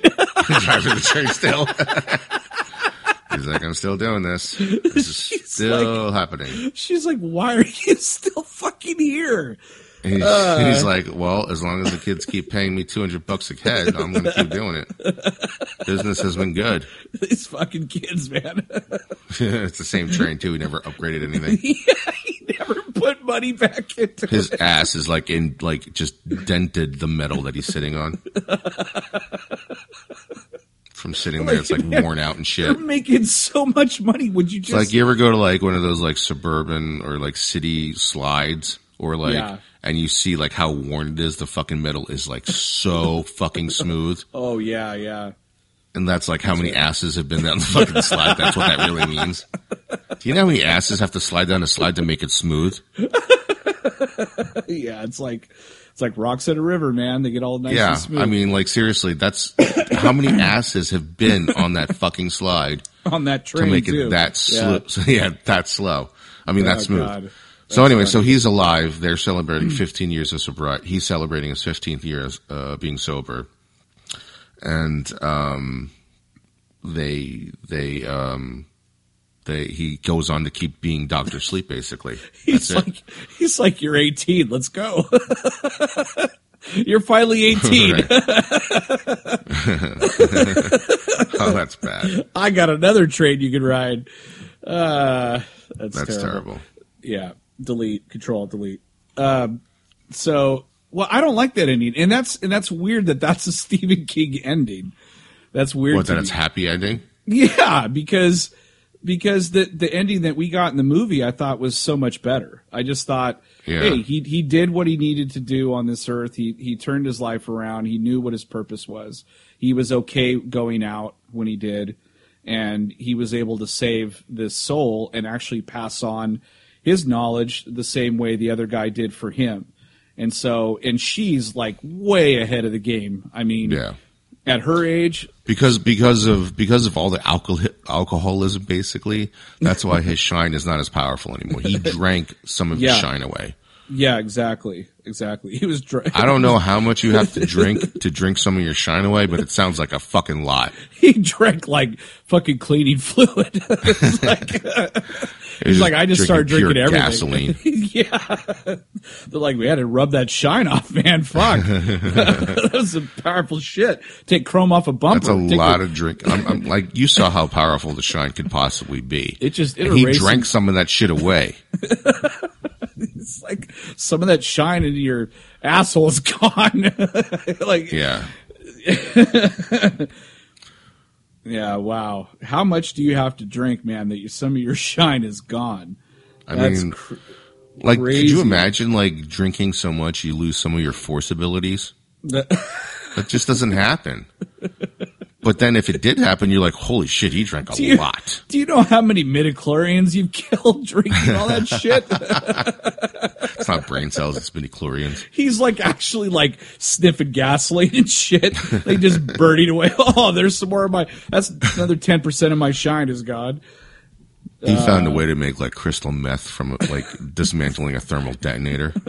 (laughs) driving the train still. (laughs) He's like, I'm still doing this. This is (laughs) She's still happening. She's like, why are you still fucking here? And he's, Uh. and he's like, well, as long as the kids keep paying me 200 bucks a head, I'm going to keep doing it. Business has been good. These fucking kids, man. it's the same train too. He never upgraded anything. yeah, he never put money back into His it. ass is like in, like just dented the metal that he's sitting on. From sitting there, it's like (laughs) worn out and shit. You're making so much money. Would you It's just like you ever go to like one of those like suburban or like city slides or like Yeah. and you see like how worn it is, the fucking metal is like so (laughs) fucking smooth. Oh yeah, yeah. And that's like how many asses have been down the fucking slide. That's what that really (laughs) means. Do you know how many asses have to slide down a slide to make it smooth? Yeah, it's like it's like rocks at a river, man. They get all nice Yeah. and smooth I mean, like seriously, that's (coughs) how many asses have been on that fucking slide (laughs) on that train to make too. it that slow. (laughs) Yeah. that slow. I mean, Oh, that's smooth. God. So anyway, That's so he's alive. They're celebrating (clears throat) 15 years of sobriety. He's celebrating his 15th year of uh, being sober, and um, they they um, they he goes on to keep being Doctor Sleep. Basically, (laughs) He's That's it. like he's like you're 18. Let's go. (laughs) you're finally 18. (laughs) Oh, that's bad. I got another train you can ride. Uh, that's, That's terrible. terrible. Yeah, delete, control, delete. Um, so, well, I don't like that ending, and that's and that's weird that that's a Stephen King ending. That's weird. What? That me. it's happy ending. Yeah, because because the the ending that we got in the movie I thought was so much better. I just thought, Yeah. hey, he he did what he needed to do on this earth. He he turned his life around. He knew what his purpose was. He was okay going out when he did, and he was able to save this soul and actually pass on his knowledge the same way the other guy did for him. And so, and she's like way ahead of the game. I mean, Yeah. at her age, Because because of because of all the alcohol alcoholism, basically, that's why his (laughs) shine is not as powerful anymore. He (laughs) drank some of Yeah. his shine away. Yeah, exactly, exactly. (laughs) He was dr- I don't know how much you have to (laughs) drink to drink some of your shine away, but it sounds like a fucking lot. he drank like fucking cleaning (laughs) fluid. It's like, He's like, I just started pure drinking everything. gasoline. yeah, they're like, we had to rub that shine off, man. Fuck, that was some powerful shit. Take chrome off a bumper. That's a Take lot of drink. I'm, I'm like you saw how powerful the shine could possibly be. It just it And he drank some of that shit away. (laughs) It's like some of that shine into your asshole is (laughs) gone. (laughs) like, Yeah, yeah, wow. How much do you have to drink, man, that you, some of your shine is gone? I That's mean, cr- like, could you imagine like drinking so much you lose some of your force abilities? that- That just doesn't happen. But then if it did happen, you're like, holy shit, he drank a Do you- lot. Do you know how many midichlorians you've (laughs) killed drinking all that shit? It's not brain cells, it's midichlorians. He's like actually like sniffing gasoline and shit. They just burning away. (laughs) Oh, there's some more of my. That's another ten percent of my shine is gone. He found Uh. a way to make like crystal meth from like dismantling a thermal detonator. (laughs)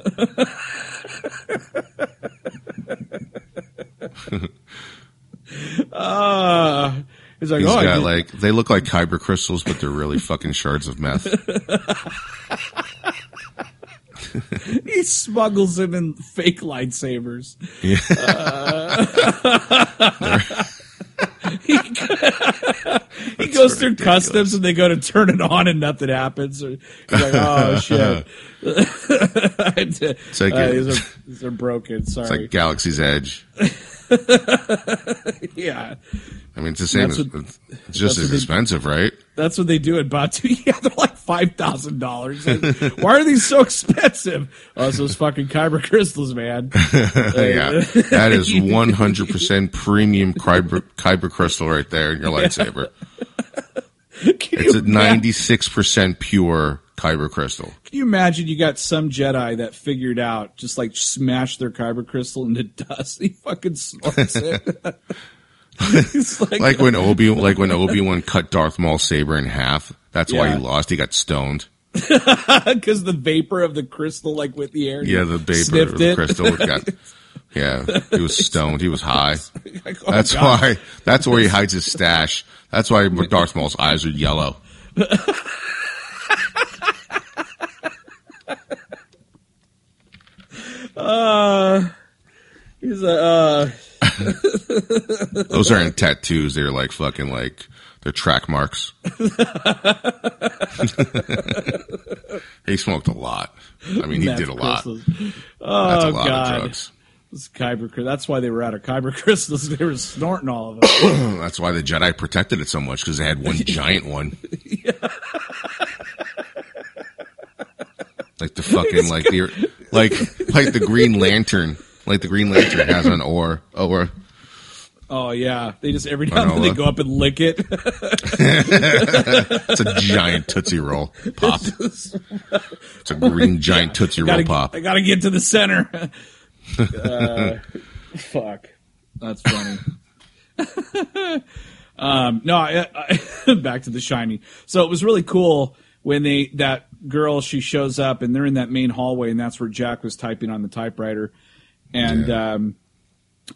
Uh, he's like, He's oh, got like they look like kyber crystals, but they're really fucking shards of meth. (laughs) he smuggles them in fake lightsabers. Yeah. (laughs) he, (laughs) he goes through customs and they go to turn it on and nothing happens. Or he's like, oh shit. it's like a- these, are, these are broken. It's Sorry. like Galaxy's Edge. (laughs) yeah. I mean, it's the same. That's As, what- it's just as what they- expensive, right? That's what they do at Batuu. (laughs) Yeah, they're like five thousand dollars. Why are these so expensive? Oh, it's those fucking kyber crystals, man. (laughs) yeah, that is 100% premium kyber, kyber crystal right there in your lightsaber. Can It's a 96% pure kyber crystal. Can you imagine you got some Jedi that figured out just like smash their kyber crystal into dust? (laughs) He fucking snorts it. (laughs) Like, Like when uh, Obi, like when Obi Wan cut Darth Maul's saber in half. That's why he lost. He got stoned. (laughs) because the vapor of the crystal, like with the air, Yeah, the vapor of the crystal got Yeah, he was stoned. He was high. Like, oh, That's God. why. That's where he hides his stash. That's why Darth Maul's eyes are yellow. Uh, he's a. Uh, (laughs) Those aren't tattoos. They're like fucking like they're track marks. (laughs) he smoked a lot. I mean, he meth did a lot. crystals. That's Oh a lot God. of drugs. This kyber, that's why they were out of kyber (laughs) crystals. They were snorting all of them. (clears throat) That's why the Jedi protected it so much because they had one giant one. Like the fucking like the like like the Green Lantern, like the Green Lantern has an or or Oh yeah, they just every now and then they go up and lick it. (laughs) it's a giant tootsie roll pop. It's a green (laughs) giant tootsie roll gotta, pop. I gotta get to the center. (laughs) uh, fuck, that's funny. um, no, I, I, back to the shiny. So it was really cool when they that girl she shows up and they're in that main hallway and that's where Jack was typing on the typewriter, and Yeah. um,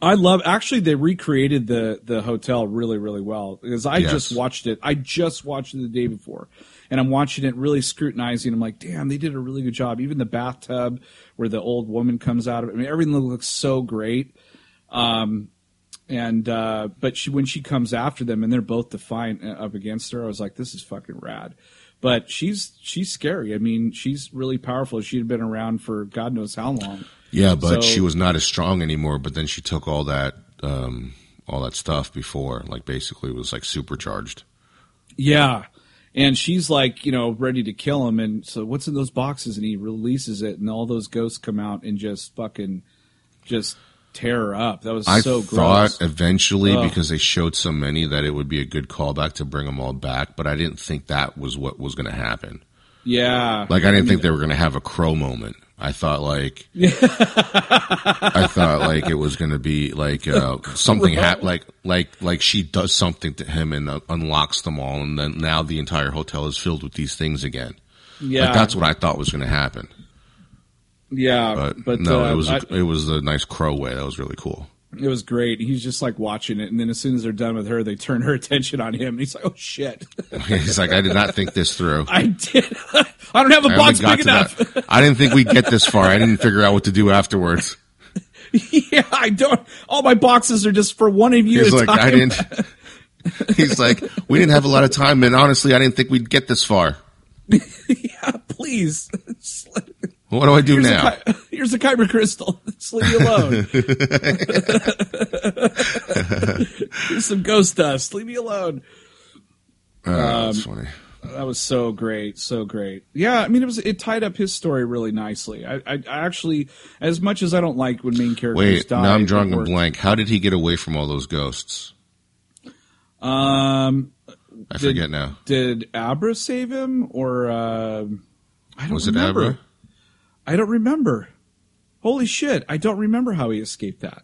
I love actually they recreated the the hotel really really well because I Yes. just watched it. I just watched it the day before, and I'm watching it really scrutinizing. I'm like, damn, they did a really good job. Even the bathtub where the old woman comes out of it. I mean, everything looks so great. Um, and uh, but she when she comes after them and they're both defiant uh, up against her, I was like, this is fucking rad. But she's she's scary. I mean, she's really powerful. She had been around for God knows how long. Yeah, but So- she was not as strong anymore. But then she took all that um all that stuff before, like basically was like supercharged. Yeah. And she's like, you know, ready to kill him. And so, what's in those boxes? And he releases it, and all those ghosts come out and just fucking, just tear her up. That was I so gross. I thought eventually Ugh. because they showed so many that it would be a good callback to bring them all back, but I didn't think that was what was going to happen. yeah. Like I didn't think they were going to have a crow moment. I thought like (laughs) I thought like it was going to be like uh, (laughs) something hap- like like like she does something to him and uh, unlocks them all, and then now the entire hotel is filled with these things again. yeah. Like that's what I thought was going to happen. Yeah. But, But, no, uh, it was I- it was a nice crow way. That was really cool. it was great. He's just like watching it. And then as soon as they're done with her, they turn her (laughs) attention on him. And he's like, oh shit. (laughs) He's like, I did not think this through. (laughs) I did. I don't have a I box big enough. that. I didn't think we'd get this far. I didn't figure out what to do afterwards. yeah, I don't. All my boxes are just for one of you He's like, time. I didn't. He's like, we didn't have a lot of time, and honestly, I didn't think we'd get this far. yeah, please. Let- What do I do Here's now? a, (laughs) here's a kyber crystal. (laughs) Just leave me alone. (laughs) here's some ghost dust. Leave me alone. Oh, that's funny. That was so great, so great. Yeah, I mean, it was it tied up his story really nicely. I, I, I actually, as much as I don't like when main characters Wait, die, now I'm drawing a blank. How did he get away from all those ghosts? Um, I Did- forget now. did Abra save him, or uh, I don't Was it remember. Abra? I don't remember. Holy shit, I don't remember how he escaped that.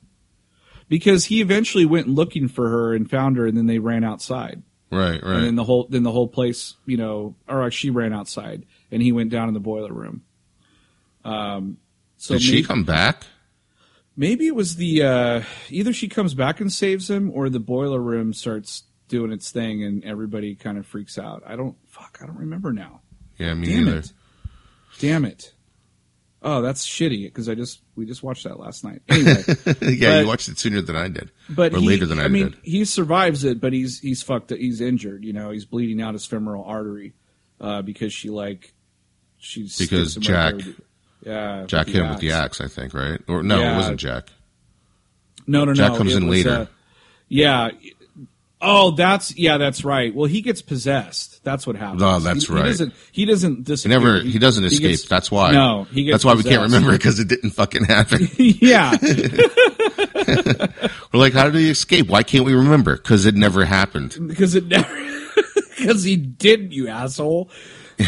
Because he eventually went looking for her and found her, and then they ran outside. Right, right. and then the whole then the whole place, you know, or she ran outside, and he went down in the boiler room. Um, so Did maybe, she come back? maybe it was the uh, either she comes back and saves him, or the boiler room starts doing its thing, and everybody kind of freaks out. I don't fuck. I don't remember now. Yeah, me Damn neither. it! Damn it! Oh, that's shitty because I just we just watched that last night. (laughs) Anyway, yeah, But- you watched it sooner than I did, but or he, later than I, I mean, did. he survives it, but he's he's fucked. He's injured. You know, he's bleeding out his femoral artery uh, because she like she sticks Because Jack- there with the- yeah, Jack hit him with the axe, I think, right? Or no, Yeah. it wasn't Jack. No, no, Jack no. Jack comes it in was, later. uh, yeah. Oh, that's yeah, that's right. Well, he gets possessed. That's what happens. Oh, that's he, right. He doesn't. He doesn't He never, he doesn't escape. gets- that's why. No, he gets That's why we can't remember because it didn't fucking happen. (laughs) yeah, (laughs) We're like, how did he escape? Why can't we remember? Because it never happened. because it never. (laughs) Because he did, you asshole.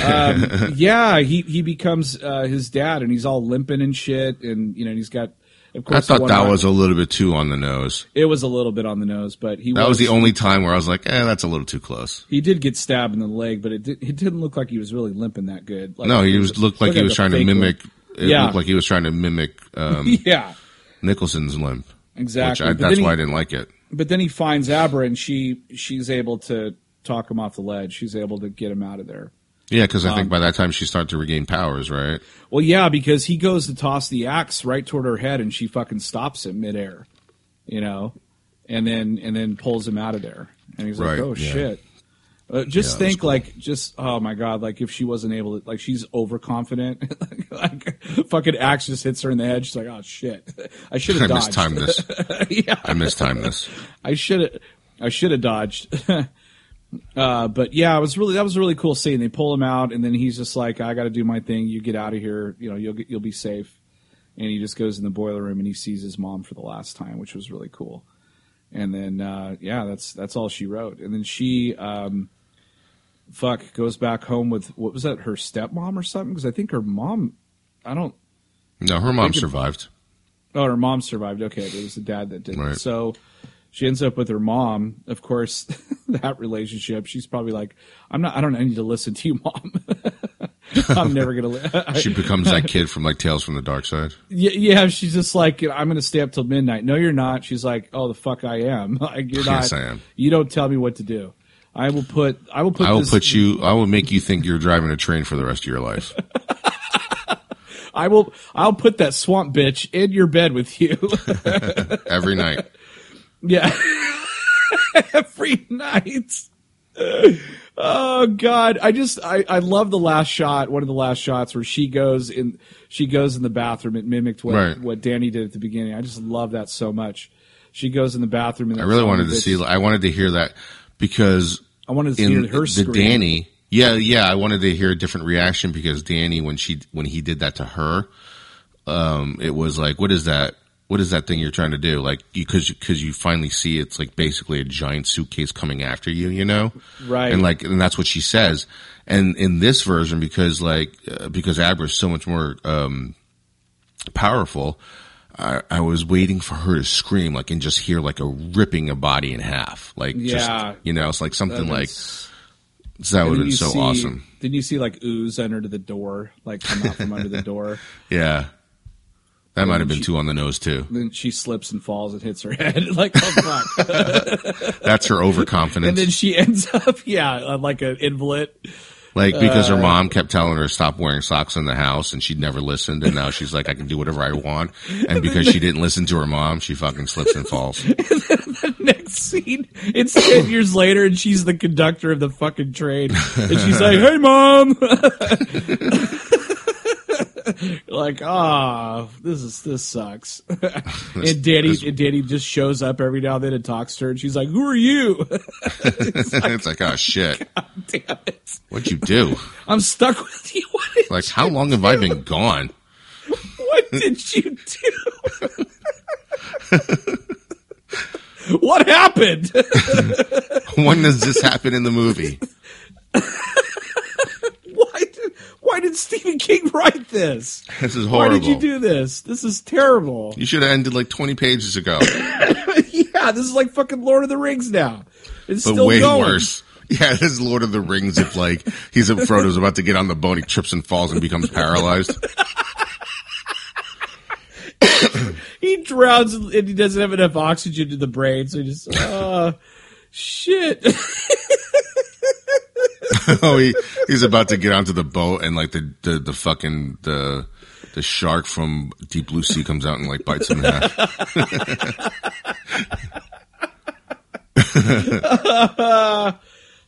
Um, yeah, he he becomes uh, his dad, and he's all limping and shit, and you know, and he's got. Of course, I thought that was a little bit too on the nose. It was a little bit on the nose, but he That was the only time where I was like, eh, that's a little too close. He did get stabbed in the leg, but it did, it didn't look like he was really limping that good. Like, No, he was looked like he was trying to mimic. It Yeah. looked like he was trying to mimic. Um. (laughs) Yeah, Nicholson's limp. Exactly. Which I, that's then why I didn't like it. But then he finds Abra, and she she's able to talk him off the ledge. She's able to get him out of there. Yeah, because I Um, think by that time she started to regain powers, right? Well, yeah, because he goes to toss the axe right toward her head, and she fucking stops him midair, you know, and then and then pulls him out of there, and he's Right, like, "Oh yeah. shit." Uh, just Yeah, think, cool. like, just oh my god, like if she wasn't able to, like, she's overconfident, (laughs) like, fucking axe just hits her in the head. She's like, "Oh shit, I (laughs) should I have dodged." mistimed this. (laughs) yeah, I mistimed this. I should have I should have dodged. Uh, but yeah, it was really that was a really cool scene. They pull him out, and then he's just like, "I got to do my thing. You get out of here. You know, you'll get, you'll be safe." And he just goes in the boiler room and he sees his mom for the last time, which was really cool. And then uh, yeah, that's that's all she wrote. And then she. Um, Fuck goes back home with what was that her stepmom or something because I think her mom I don't No, her mom Think it- survived. Oh, her mom survived. Okay, it was the dad that didn't. Right. So she ends up with her mom. Of course, (laughs) that relationship. She's probably like, "I'm not. I don't need to listen to you, mom. (laughs) I'm never gonna." Li- (laughs) She becomes that kid from like Tales from the Dark Side. yeah, yeah, she's just like, "I'm gonna stay up till midnight." No, you're not. She's like, "Oh, the fuck, I am. Like, you're not. Yes, I am. You don't tell me what to do. I will put. I will put. I will this, put you. I will make you think you're driving a train for the rest of your life. I will. I'll put that swamp bitch in your bed with you. Every night. Yeah. (laughs) Every night. Oh God. I just I, I love the last shot, one of the last shots where she goes in she goes in the bathroom. It mimicked what, Right. what Danny did at the beginning. I just love that so much. She goes in the bathroom and I really wanted to see. I wanted to hear that because I wanted to in hear her the scream. Danny. Yeah, yeah. I wanted to hear a different reaction because Danny, when she when he did that to her, um, it was like, what is that? What is that thing you're trying to do? Like, because because you finally see it's like basically a giant suitcase coming after you, you know? Right. And like, and that's what she says. And in this version, because like uh, because Abra is so much more um, powerful. I, I was waiting for her to scream, like, and just hear like a ripping a body in half, like, Yeah. just you know, it's like something like that would have been so see- awesome. Then you see like ooze under the door, like come out from under the (laughs) door. Yeah. That might have been she- too on the nose too. Then she slips and falls and hits her head. (laughs) like, oh (laughs) fuck. That's her overconfidence. and then she ends up, (laughs) yeah, like an invalid. like because uh, her mom kept telling her to stop wearing socks in the house and she'd never listened and now she's like, I can do whatever I want. And because she didn't listen to her mom, she fucking slips and falls. The next scene, it's 10 years later and she's the conductor of the fucking train. And she's like, hey, mom. (laughs) like, ah, this is, this sucks. (laughs) and Danny, and Danny just shows up every now and then and talks to her and she's like, who are you? (laughs) it's like, oh shit. Damn it. What'd you do? I'm stuck with you. Like, how long have I been gone? what did you do? what happened? When does this happen in the movie? Why did, Stephen King write this? (laughs) This is horrible. Why did you do this? This is terrible. You should have ended like 20 pages ago, (laughs) yeah, this is like fucking Lord of the Rings now. It's but still way going. worse. (laughs) Yeah, this is Lord of the Rings. If like he's a Frodo's about to get on the boat, he trips and falls and becomes paralyzed. He drowns and he doesn't have enough oxygen to the brain, so he just uh shit. (laughs) oh, he he's about to get onto the boat, and like the the, the fucking the the shark from Deep Blue Sea comes out and like bites him in half. (laughs)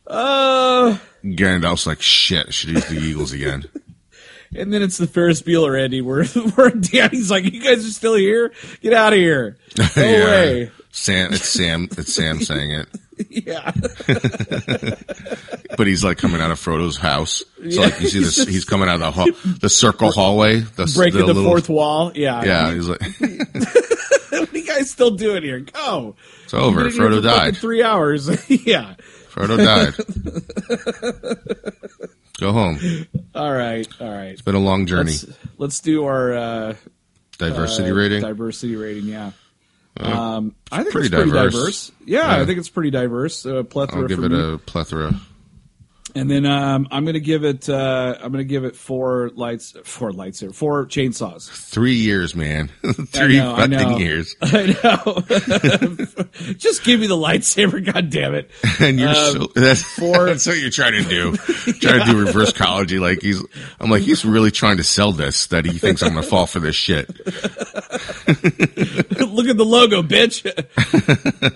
uh Gandalf's like, shit, should use the Eagles again. (laughs) and then it's the Ferris Bueller Andy where where Danny's like, You guys are still here? Get out of here. Go away. Sam, it's Sam, it's Sam saying it, Yeah. But he's like coming out of Frodo's house. So like you see this, he's coming out of the hall, the circle hallway, the Breaking the, little- fourth wall. Yeah. Yeah, he's like, (laughs) what are you guys still doing here? Go. it's over. You've been here Frodo died. Three hours. (laughs) yeah. Frodo died. (laughs) Go home. All right. All right. It's been a long journey. Let's, let's do our uh, Diversity uh, rating. Diversity rating. Yeah. um, I think pretty it's pretty diverse. diverse. Yeah, Yeah. I think it's pretty diverse. Uh, plethora I'll give it me. a plethora. And then um, I'm gonna give it. Uh, I'm gonna give it four lights, four lights here, four chainsaws. Three years, man. (laughs) Three know, fucking years. (laughs) I know. (laughs) Just give me the lightsaber, god damn it. And you're Um, so that's, four- that's what you're trying to do. Trying to do reverse psychology. Like he's, I'm like he's really trying to sell this that he thinks I'm gonna fall for this shit. Look at the logo, bitch.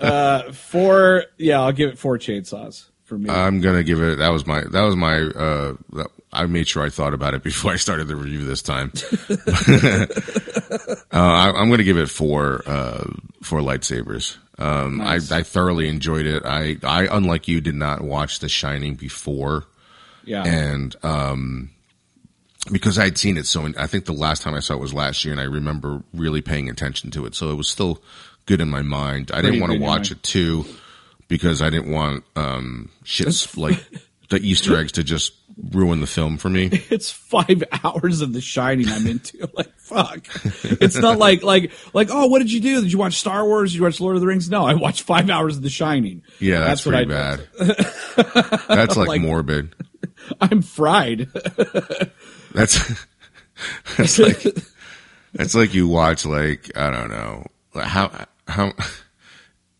uh, four. Yeah, I'll give it four chainsaws for me. I'm gonna give it. That was my. That was my. Uh, that, I made sure I thought about it (laughs) before I started the review this time. (laughs) uh, I, I'm gonna give it four. Uh, four lightsabers. Um, Nice. I, I thoroughly enjoyed it. I, I, unlike you, did not watch The Shining before, yeah. and um, because I'd seen it so. I think the last time I saw it was last year, and I remember really paying attention to it. So it was still good in my mind. I Pretty didn't want to watch it too because I didn't want um, shits like (laughs) the Easter eggs to just ruin the film for me. (laughs) it's five (laughs) hours of The Shining I'm into. like, fuck. It's not like like like oh, what did you do? Did you watch Star Wars? Did you watch Lord of the Rings? No, I watched five hours of The Shining. Yeah, that's, what pretty bad. that's like, Like- morbid. I'm fried. That's that's like that's like you watch like I don't know how how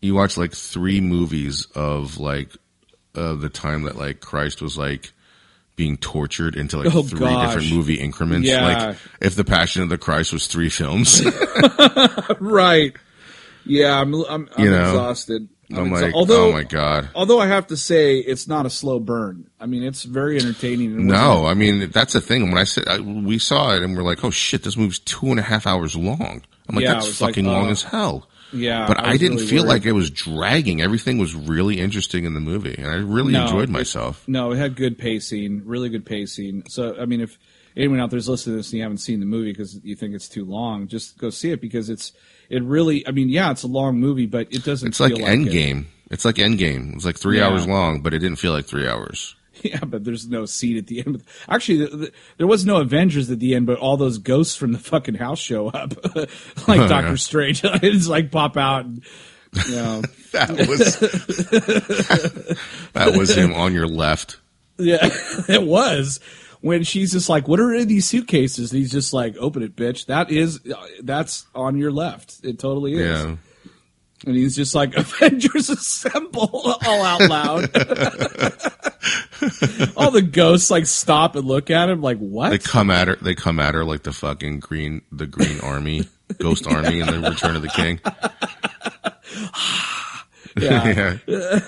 you watch like three movies of like uh, the time that like Christ was like being tortured into like Oh, three gosh. different movie increments. Yeah. Like if the Passion of the Christ was three films, (laughs) right. Yeah, I'm I'm, I'm You know, exhausted. I'm exa- like, although oh my god. although I have to say it's not a slow burn. I mean, it's very entertaining. No, I mean that's the thing. When I said I, we saw it and we're like, oh shit, this movie's two and a half hours long. I'm like, Yeah, that's was like, fucking long uh, as hell. Yeah, but I, was didn't really feel worried. like it was dragging. Everything was really interesting in the movie, and I really No, enjoyed it- myself. No, it had good pacing, really good pacing. So, I mean, if anyone out there's listening to this and you haven't seen the movie because you think it's too long, just go see it because it's it really. I mean, yeah, it's a long movie, but it doesn't. It's like like it. Endgame. It's like Endgame. It's like three Yeah. hours long, but it didn't feel like three hours. (laughs) Yeah, but there's no scene at the end. Actually, the, the, there was no Avengers at the end, but all those ghosts from the fucking house show up, (laughs) like Oh, Doctor yeah. Strange. (laughs) it's like pop out, and you know, That was that was him on your left. yeah, it was. When she's just like, "What are in these suitcases?" And he's just like, "Open it, bitch." That is, uh, that's on your left. It totally is. Yeah, And he's just like, (laughs) Avengers Assemble all out loud. (laughs) all the ghosts like stop and look at him like, what? they come at her. They come at her like the fucking green, the Green Army, Ghost Army, in the Return of the King. (sighs) yeah. (laughs) Yeah.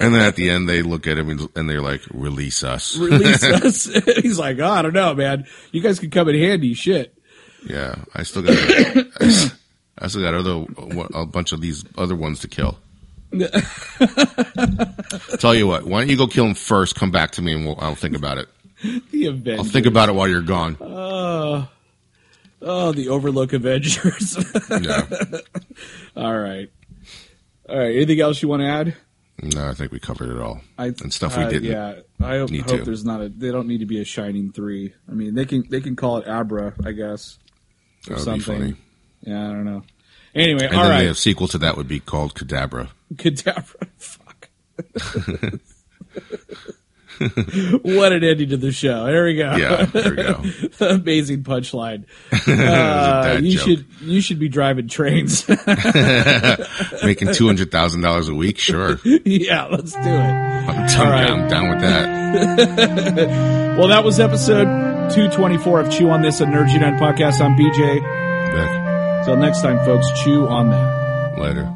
and then at the end, they look at him and, and they're like, "Release us." Release us. he's like, oh, I don't know, man. You guys can come in handy. Shit. Yeah, I still got. I still got other a bunch of these other ones to kill. (laughs) Tell you what, why don't you go kill him first? Come back to me and we'll, I'll think about it. The Avengers. I'll think about it while you're gone. oh, the Overlook Avengers. Yeah. (laughs) all right. All right. Anything else you want to add? No, I think we covered it all. I, and stuff we uh, didn't. Yeah, I hope, need hope to. there's not a. They don't need to be a Shining three. I mean, they can they can call it Abra, I guess, or That would be something. Yeah, I don't know. Anyway, And all then right. the sequel to that would be called Cadabra. Cadabra. (laughs) Fuck. what an ending to the show. There we go. Yeah, there we go. (laughs) Amazing punchline. (laughs) That was a Uh, you joke. should you should be driving trains. Making two hundred thousand dollars a week, sure. yeah, let's do it. I'm down, right. down, down with that. Well, that was episode 224 of Chew on This, a Nerd United podcast. I'm BJ. Vic, Till next time, folks, chew on that. later.